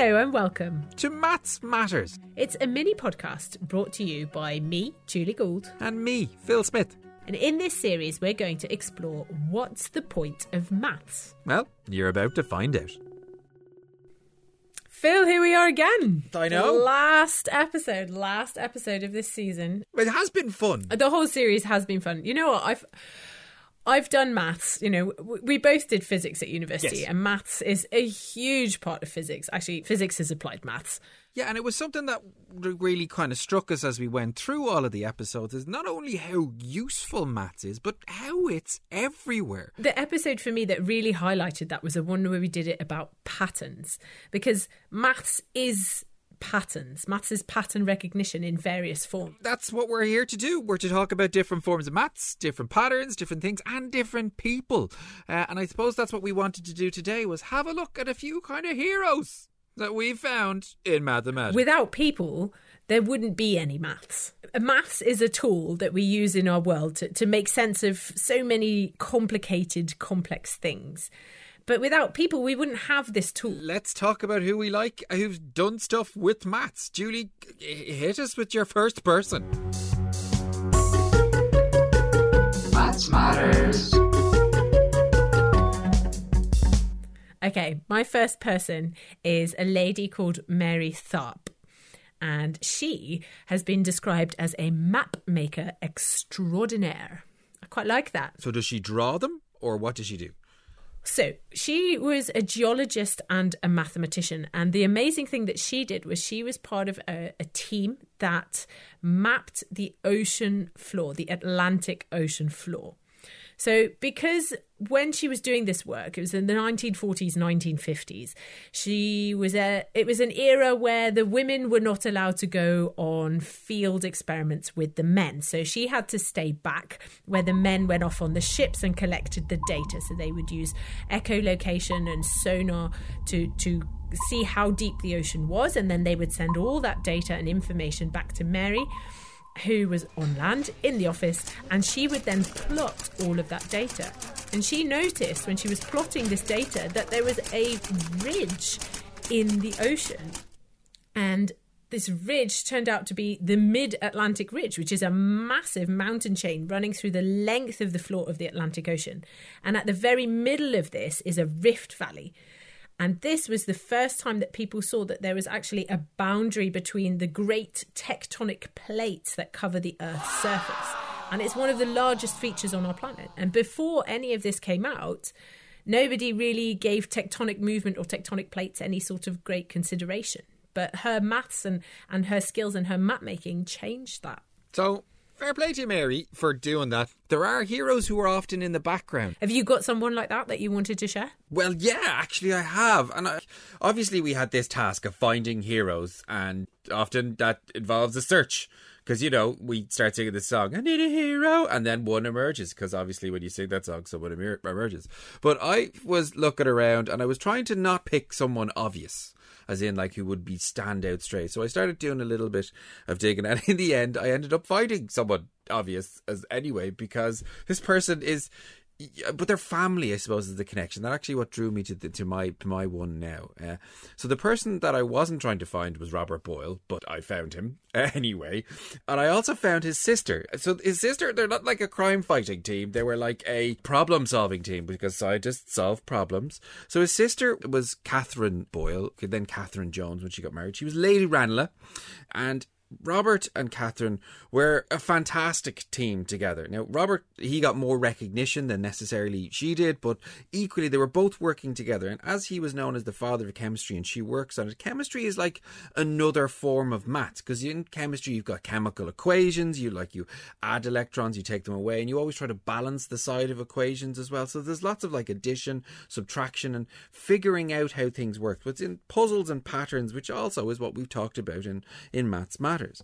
Hello and welcome to Maths Matters. It's a mini podcast brought to you by me, Julie Gould, and me, Phil Smith. And in this series, we're going to explore what's the point of maths. Well, you're about to find out. Phil, here we are again. I know. Last episode, last episode of this season. It has been fun. The whole series has been fun. You know what? I've I've done maths. You know, we both did physics at university, yes. and maths is a huge part of physics. Actually, physics is applied maths. Yeah, and it was something that really kind of struck us as we went through all of the episodes is not only how useful maths is, but how it's everywhere. The episode for me that really highlighted that was the one where we did it about patterns, because maths is patterns. Maths is pattern recognition in various forms. That's what we're here to do. We're to talk about different forms of maths, different patterns, different things, and different people. Uh, and I suppose that's what we wanted to do today was have a look at a few kind of heroes that we found in mathematics. Without people, there wouldn't be any maths. Maths is a tool that we use in our world to, to make sense of so many complicated, complex things. But without people, we wouldn't have this tool. Let's talk about who we like, who've done stuff with maths. Julie, hit us with your first person. Maths Matters. Okay, my first person is a lady called Mary Tharp. And she has been described as a map maker extraordinaire. I quite like that. So, does she draw them, or what does she do? So she was a geologist and a mathematician. And the amazing thing that she did was she was part of a, a, team that mapped the ocean floor, the Atlantic Ocean floor. So, because when she was doing this work, it was in the 1940s, 1950s. She was a. It was an era where the women were not allowed to go on field experiments with the men. So she had to stay back, where the men went off on the ships and collected the data. So they would use echolocation and sonar to to see how deep the ocean was, and then they would send all that data and information back to Mary who was on land in the office, and she would then plot all of that data. And she noticed when she was plotting this data that there was a ridge in the ocean. And this ridge turned out to be the Mid Atlantic Ridge, which is a massive mountain chain running through the length of the floor of the Atlantic Ocean. And at the very middle of this is a rift valley. And this was the first time that people saw that there was actually a boundary between the great tectonic plates that cover the Earth's surface. And it's one of the largest features on our planet. And before any of this came out, nobody really gave tectonic movement or tectonic plates any sort of great consideration. But her maths and, and her skills and her map making changed that. So fair play to you, Mary, for doing that. There are heroes who are often in the background. Have you got someone like that that you wanted to share? Well, yeah, actually, I have. And I, obviously, we had this task of finding heroes, and often that involves a search. Because, you know, we start singing this song, I need a hero, and then one emerges. Because obviously, when you sing that song, someone emerges. But I was looking around and I was trying to not pick someone obvious as in like who would be stand out straight. So I started doing a little bit of digging, and in the end, I ended up finding someone obvious as anyway because this person is but their family, I suppose, is the connection. That actually what drew me to the, to my to my one now. Uh, so the person that I wasn't trying to find was Robert Boyle, but I found him anyway, and I also found his sister. So his sister, they're not like a crime fighting team; they were like a problem solving team because scientists solve problems. So his sister was Catherine Boyle, then Catherine Jones when she got married. She was Lady Ranelagh, and Robert and Catherine were a fantastic team together. Now, Robert, he got more recognition than necessarily she did, but equally they were both working together. And as he was known as the father of chemistry and she works on it, chemistry is like another form of maths because in chemistry you've got chemical equations, you like you add electrons, you take them away, and you always try to balance the side of equations as well. So there's lots of like addition, subtraction, and figuring out how things work. But it's in puzzles and patterns, which also is what we've talked about in, in maths matters matters.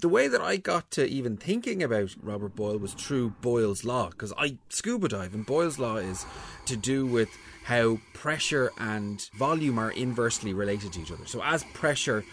The way that I got to even thinking about Robert Boyle was through Boyle's Law, because I scuba dive, and Boyle's Law is to do with how pressure and volume are inversely related to each other. So as pressure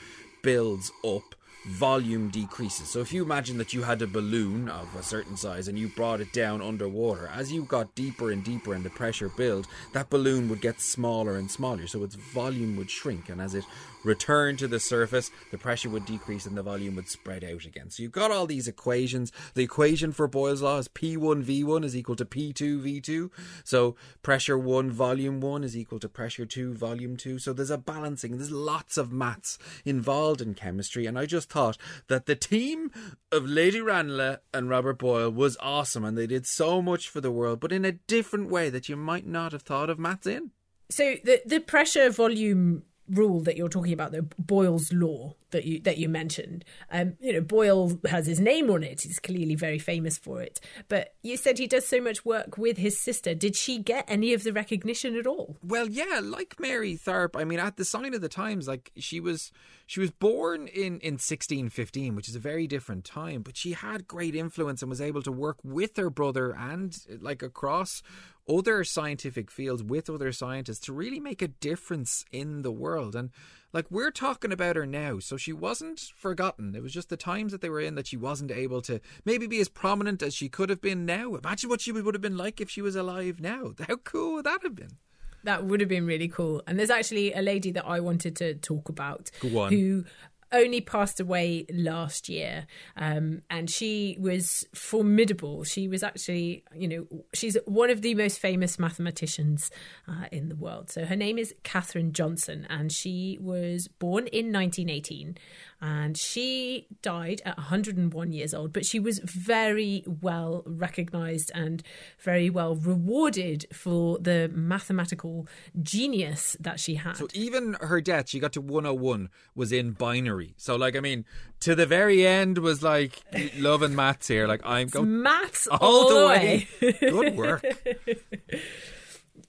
builds up, volume decreases. So if you imagine that you had a balloon of a certain size and you brought it down underwater, as you got deeper and deeper and the pressure built, that balloon would get smaller and smaller. So its volume would shrink. And as it return to the surface, the pressure would decrease and the volume would spread out again. So you've got all these equations. The equation for Boyle's law is P1V1 is equal to P2V2. So pressure 1, volume 1 is equal to pressure 2, volume 2. So there's a balancing. There's lots of maths involved in chemistry. And I just thought that the team of Lady Ranelagh and Robert Boyle was awesome and they did so much for the world, but in a different way that you might not have thought of maths in. So the the pressure volume rule that you're talking about, the Boyle's law that you that you mentioned, um, you know, Boyle has his name on it. He's clearly very famous for it. But you said he does so much work with his sister. Did she get any of the recognition at all? Well, yeah, like Mary Tharp. I mean, at the sign of the times, like she was, she was born in in 1615, which is a very different time. But she had great influence and was able to work with her brother and like across other scientific fields with other scientists to really make a difference in the world. And like we're talking about her now, so she wasn't forgotten. It was just the times that they were in that she wasn't able to maybe be as prominent as she could have been now. Imagine what she would have been like if she was alive now. How cool would that have been? That would have been really cool. And there's actually a lady that I wanted to talk about Go on. who only passed away last year. Um, and she was formidable. She was actually, you know, she's one of the most famous mathematicians uh, in the world. So her name is Catherine Johnson, and she was born in 1918. And she died at 101 years old, but she was very well recognized and very well rewarded for the mathematical genius that she had. So even her death, she got to 101, was in binary. So, like, I mean, to the very end was like love and maths here. Like, I'm going Maths all, all the way. way. Good work.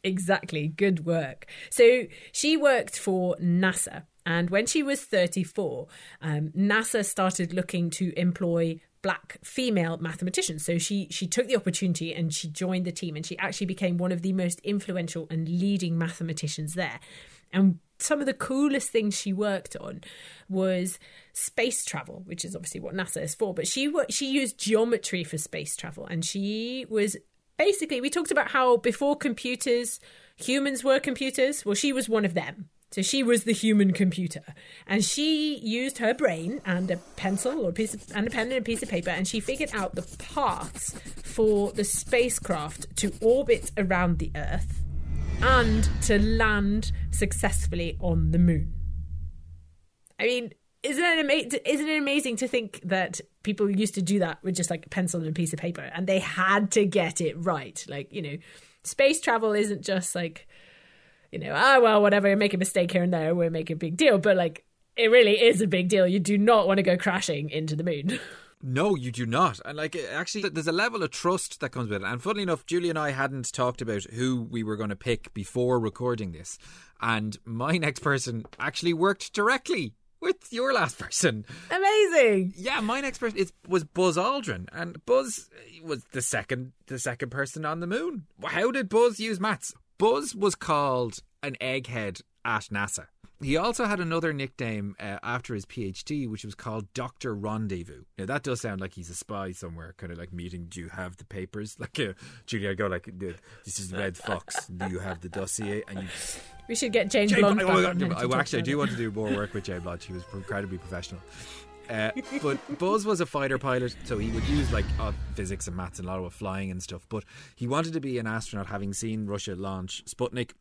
Exactly, good work. So she worked for NASA, and when she was 34, um, NASA started looking to employ black female mathematicians. So she she took the opportunity and she joined the team, and she actually became one of the most influential and leading mathematicians there. And some of the coolest things she worked on was space travel, which is obviously what NASA is for. But she she used geometry for space travel, and she was basically we talked about how before computers humans were computers well she was one of them so she was the human computer and she used her brain and a pencil or a piece of, and a pen and a piece of paper and she figured out the paths for the spacecraft to orbit around the earth and to land successfully on the moon I mean, isn't it ama- isn't it amazing to think that people used to do that with just like a pencil and a piece of paper, and they had to get it right? Like you know, space travel isn't just like you know, ah well, whatever, make a mistake here and there, we'll make a big deal, but like it really is a big deal. You do not want to go crashing into the moon. No, you do not. And like, actually, there's a level of trust that comes with it. And funnily enough, Julie and I hadn't talked about who we were going to pick before recording this. And my next person actually worked directly with your last person. Amazing. Yeah, my next person is was Buzz Aldrin, and Buzz was the second the second person on the moon. How did Buzz use maths? Buzz was called an egghead at NASA. He also had another nickname uh, after his PhD, which was called Doctor Rendezvous. Now that does sound like he's a spy somewhere, kind of like meeting. Do you have the papers? Like uh, Julie, I go like, "This is Red Fox. Do you have the dossier?" And you We should get Jane Jane Blunt. Back oh my on God, here to I actually I do want to do more work with Jane Blunt. She was incredibly professional. Uh, but Buzz was a fighter pilot, so he would use like uh, physics and maths and a lot of flying and stuff. But he wanted to be an astronaut, having seen Russia launch Sputnik.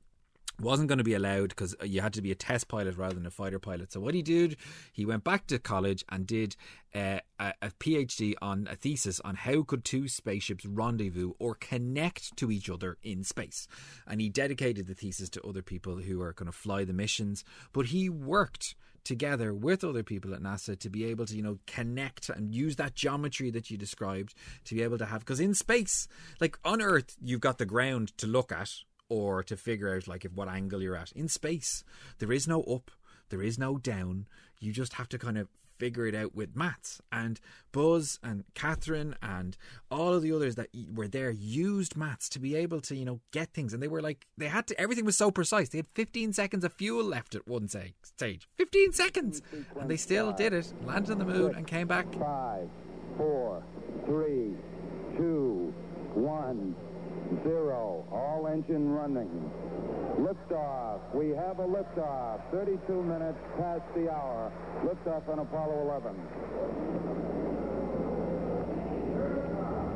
Wasn't going to be allowed because you had to be a test pilot rather than a fighter pilot. So what he did, he went back to college and did uh, a, a PhD on a thesis on how could two spaceships rendezvous or connect to each other in space. And he dedicated the thesis to other people who are going to fly the missions. But he worked together with other people at NASA to be able to, you know, connect and use that geometry that you described to be able to have. Because in space, like on Earth, you've got the ground to look at or to figure out like if what angle you're at. In space, there is no up, there is no down. You just have to kind of figure it out with maths. And Buzz and Catherine and all of the others that were there used maths to be able to, you know, get things. And they were like, they had to, everything was so precise. They had 15 seconds of fuel left at one stage. 15 seconds! And they still did it, landed on the moon and came back. Five, four, three, two, one, zero. All engine running. Liftoff. We have a liftoff. 32 minutes past the hour. Liftoff on Apollo 11.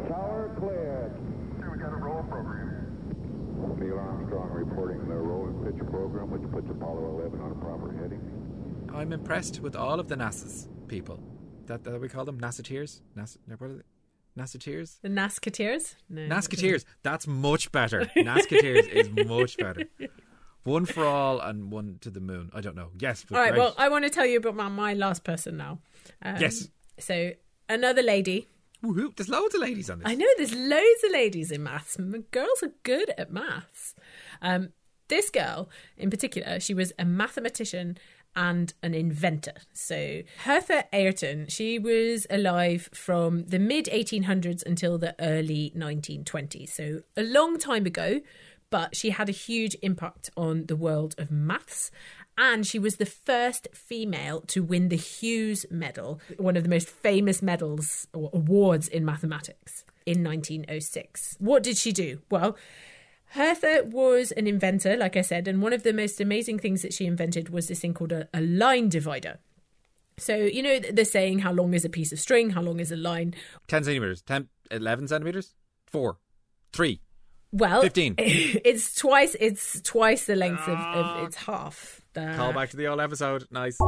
Tower cleared. We got a roll program. Neil Armstrong reporting the roll and pitch program, which puts Apollo 11 on a proper heading. I'm impressed with all of the NASA's people. That, that we call them NASAteers? NASA, no, what are they? NASAteers? The Nasketeers? No. NASCAteers. That's much better. NASCAteers is much better. One for all and one to the moon. I don't know. Yes, but All right, great. well, I want to tell you about my, my last person now. Um, yes. So, another lady. Woohoo. There's loads of ladies on this. I know there's loads of ladies in maths. Girls are good at maths. Um, this girl, in particular, she was a mathematician and an inventor. So, Hertha Ayrton, she was alive from the mid 1800s until the early 1920s. So, a long time ago, but she had a huge impact on the world of maths. And she was the first female to win the Hughes Medal, one of the most famous medals or awards in mathematics, in 1906. What did she do? Well, Hertha was an inventor, like I said, and one of the most amazing things that she invented was this thing called a, a line divider. So, you know, the saying, how long is a piece of string? How long is a line? 10 centimeters. 10, 11 centimeters? 4. 3. Well, 15. It's twice. It's twice the length of, of ah. it's half. The, Call back to the old episode. Nice.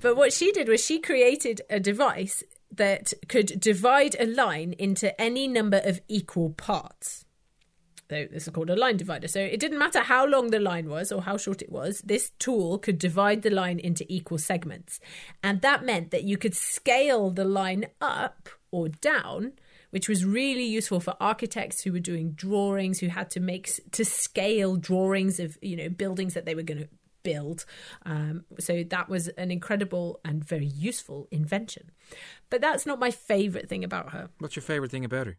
But what she did was she created a device that could divide a line into any number of equal parts. So this is called a line divider. So it didn't matter how long the line was or how short it was, this tool could divide the line into equal segments. And that meant that you could scale the line up or down, which was really useful for architects who were doing drawings, who had to make to scale drawings of, you know, buildings that they were going to build. Um, so that was an incredible and very useful invention. But that's not my favorite thing about her. What's your favorite thing about her?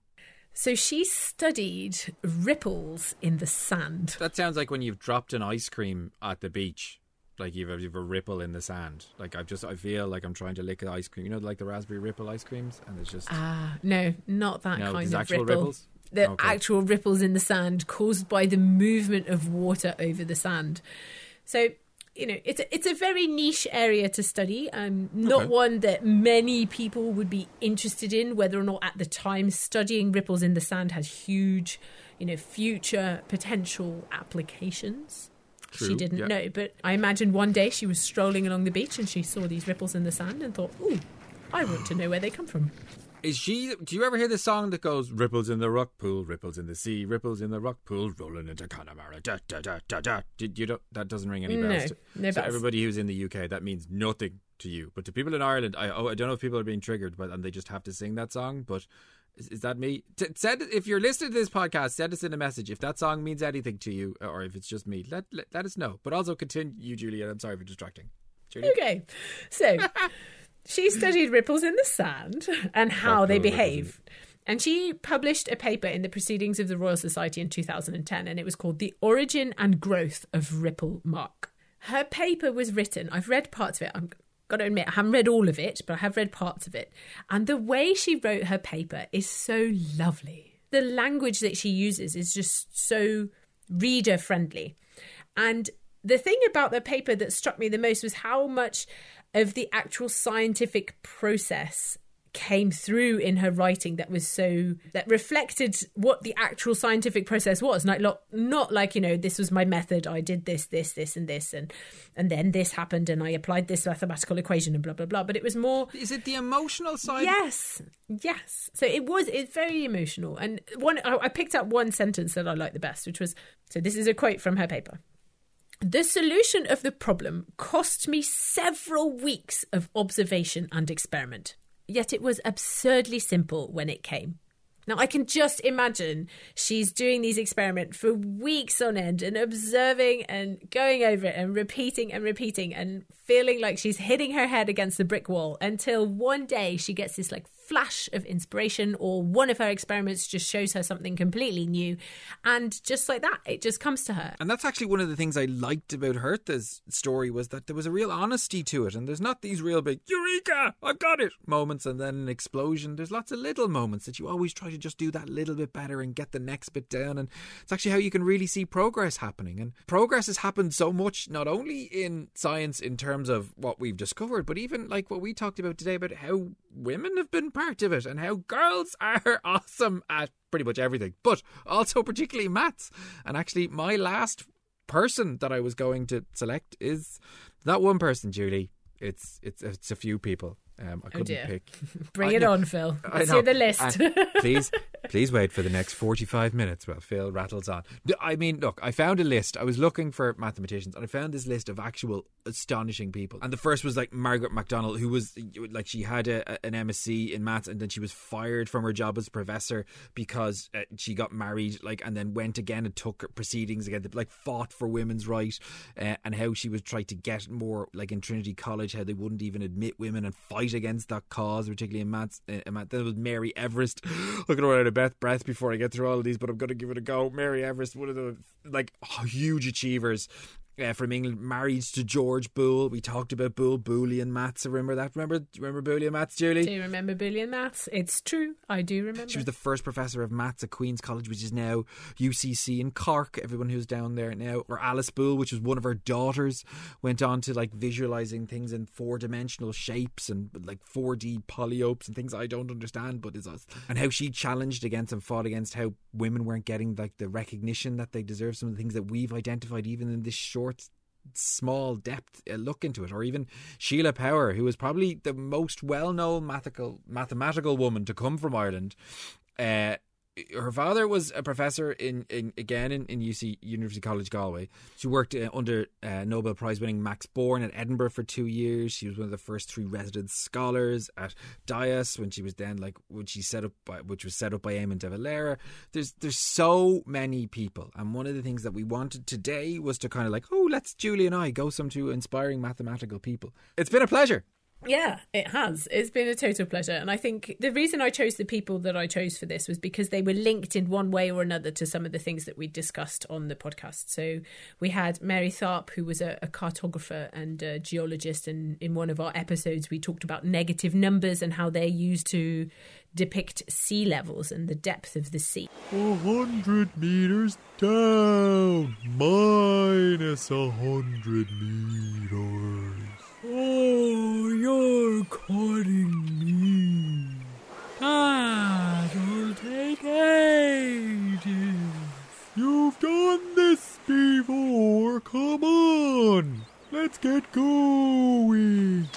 So she studied ripples in the sand. That sounds like when you've dropped an ice cream at the beach. Like you've, you've a ripple in the sand. Like I just I feel like I'm trying to lick an ice cream. You know, like the raspberry ripple ice creams, and it's just Ah, no, not that no. kind of actual ripple. ripples. The Okay. actual ripples in the sand caused by the movement of water over the sand. So you know, it's a, it's a very niche area to study, and not Okay. one that many people would be interested in. Whether or not at the time studying ripples in the sand has huge, you know, future potential applications. she didn't yeah. know, but I imagine one day she was strolling along the beach and she saw these ripples in the sand and thought, "Ooh, I want to know where they come from." Is she? Do you ever hear the song that goes "Ripples in the rock pool, ripples in the sea, ripples in the rock pool, rolling into Connemara"? Da da da da da. Did you don't? That doesn't ring any No, bells. to- no so bells. everybody who's in the UK, that means nothing to you. But to people in Ireland, I oh, I don't know if people are being triggered, but and they just have to sing that song. But is, is that me? T- send if you're listening to this podcast, send us in a message if that song means anything to you, uh, or if it's just me. Let let, let us know. But also continue, Julia. I'm sorry for distracting. Julia. Okay, so she studied ripples in the sand and how they in- behave. And she published a paper in the Proceedings of the Royal Society in 2010, and it was called The Origin and Growth of Ripple Mark. Her paper was written, I've read parts of it, I'm got to admit, I haven't read all of it, but I have read parts of it. And the way she wrote her paper is so lovely. The language that she uses is just so reader friendly. And the thing about the paper that struck me the most was how much of the actual scientific process came through in her writing that was so that reflected what the actual scientific process was not not, not like you know this was my method i did this this this and this and and then this happened and i applied this mathematical equation and blah blah blah but it was more Is it the emotional side? Yes, yes. So it was. It's very emotional. And one, I I picked up one sentence that I liked the best, which was so. This is a quote from her paper. The solution of the problem cost me several weeks of observation and experiment. Yet it was absurdly simple when it came. Now I can just imagine she's doing these experiments for weeks on end and observing and going over it and repeating and repeating and feeling like she's hitting her head against the brick wall until one day she gets this like flash of inspiration, or one of her experiments just shows her something completely new. And just like that, it just comes to her. And that's actually one of the things I liked about Hertha's story was that there was a real honesty to it, and there's not these real big "Eureka, I've got it" moments and then an explosion. There's lots of little moments that you always try to just do that little bit better and get the next bit down, and it's actually how you can really see progress happening. And progress has happened so much, not only in science in terms of what we've discovered, but even like what we talked about today about how women have been part of it and how girls are awesome at pretty much everything, but also particularly maths. And actually, my last person that I was going to select is that one person, Julie. It's it's it's a few people. Um, I couldn't dear. pick. Bring I it know. on, Phil. I Let's hear the list. And please, please wait for the next 45 minutes while Phil rattles on. I mean, look, I found a list. I was looking for mathematicians and I found this list of actual astonishing people. And the first was like Margaret MacDonald, who was like, she had a- an MSc in maths and then she was fired from her job as professor because uh, she got married, like, and then went again and took proceedings again, like, fought for women's rights, uh, and how she was trying to get more, like, in Trinity College, how they wouldn't even admit women and fight against that cause, particularly in Matt's. Uh, in math. Then there was Mary Everest. Going to out of breath, breath before I get through all of these, but I'm going to give it a go. Mary Everest, one of the like huge achievers. Uh, from England, married to George Boole. We talked about Boole, Boolean maths. Remember that? Remember, remember Boolean maths, Julie? do you remember Boolean maths? It's true. I do remember. She was the first professor of maths at Queen's College, which is now UCC in Cork. Everyone who's down there now, or Alice Boole, which was one of her daughters, went on to like visualizing things in four dimensional shapes and like 4D polytopes and things I don't understand, but is us. And how she challenged against and fought against how women weren't getting like the recognition that they deserve. Some of the things that we've identified, even in this short small depth uh, look into it or even Sheila Power who is probably the most well-known mathematical mathematical woman to come from Ireland uh, her father was a professor in, in again in, in UC University College Galway. She worked uh, under uh, Nobel Prize winning Max Born at Edinburgh for two years. She was one of the first three resident scholars at Dias when she was then like when she set up by, which was set up by Eamon de Valera. There's there's so many people, and one of the things that we wanted today was to kind of like oh let's Julie and I go some to inspiring mathematical people. It's been a pleasure. Yeah, it has. It's been a total pleasure. And I think the reason I chose the people that I chose for this was because they were linked in one way or another to some of the things that we discussed on the podcast. So we had Mary Tharp, who was a, a cartographer and a geologist. And in one of our episodes, we talked about negative numbers and how they're used to depict sea levels and the depth of the sea. A hundred meters down, minus a hundred meters. Oh, you're cutting me. That'll take ages. You've done this before. Come on, let's get going.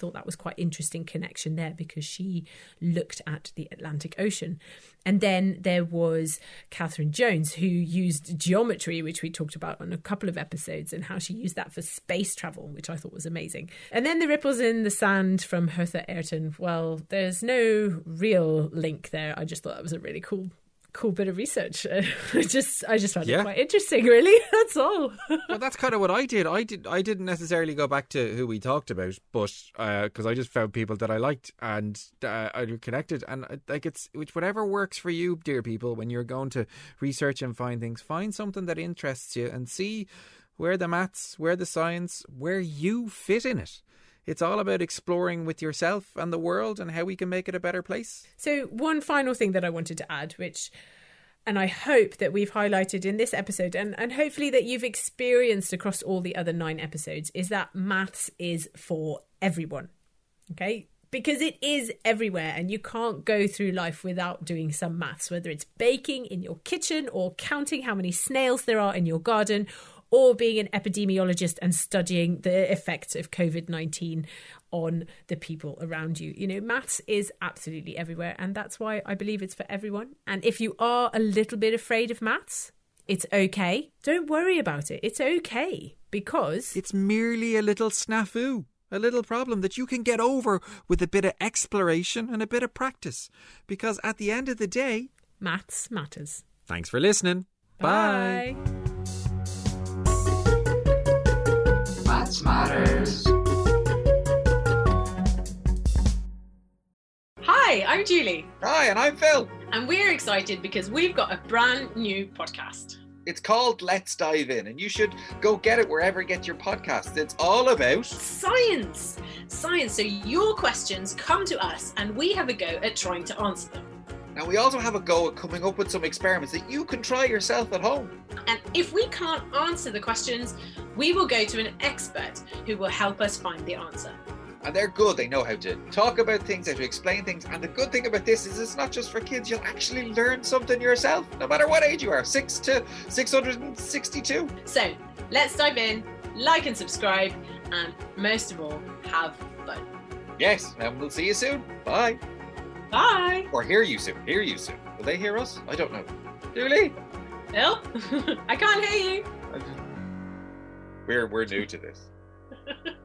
Thought that was quite interesting connection there because she looked at the Atlantic Ocean. And then there was Catherine Jones, who used geometry, which we talked about on a couple of episodes, and how she used that for space travel, which I thought was amazing. And then the ripples in the sand from Hertha Ayrton. Well, there's no real link there. I just thought that was a really cool. Cool bit of research. I just, I just found Yeah. it quite interesting. Really, that's all. well, that's kind of what I did. I did. I didn't necessarily go back to who we talked about, but because I just found people that I liked and uh, I connected, and uh, like it's which whatever works for you, dear people. When you're going to research and find things, find something that interests you and see where the maths, where the science, where you fit in it. It's all about exploring with yourself and the world and how we can make it a better place. So, one final thing that I wanted to add, which, and I hope that we've highlighted in this episode, and, and hopefully that you've experienced across all the other nine episodes, is that maths is for everyone. Okay? Because it is everywhere, and you can't go through life without doing some maths, whether it's baking in your kitchen or counting how many snails there are in your garden or being an epidemiologist and studying the effects of COVID 19 on the people around you. You know, maths is absolutely everywhere, and that's why I believe it's for everyone. And if you are a little bit afraid of maths, it's okay. Don't worry about it. It's okay because It's merely a little snafu, a little problem that you can get over with a bit of exploration and a bit of practice. Because at the end of the day, maths matters. thanks for listening. Bye. Maths I'm Julie, Hi, and I'm Phil. and we're excited because we've got a brand new podcast. It's called Let's Dive In, and you should go get it wherever you get your podcasts. It's all about Science! Science. So your questions come to us, and we have a go at trying to answer them. Now, we also have a go at coming up with some experiments that you can try yourself at home. And if we can't answer the questions, we will go to an expert who will help us find the answer. And they're good. They know how to talk about things, how to explain things. And the good thing about this is it's not just for kids. You'll actually learn something yourself, no matter what age you are 6 to 662. So let's dive in, like and subscribe, and most of all, have fun. Yes, and we'll see you soon. Bye. Bye! Or hear you soon. Hear you soon. Will they hear us? I don't know. Julie? Phil? I can't hear you. We're, we're new to this.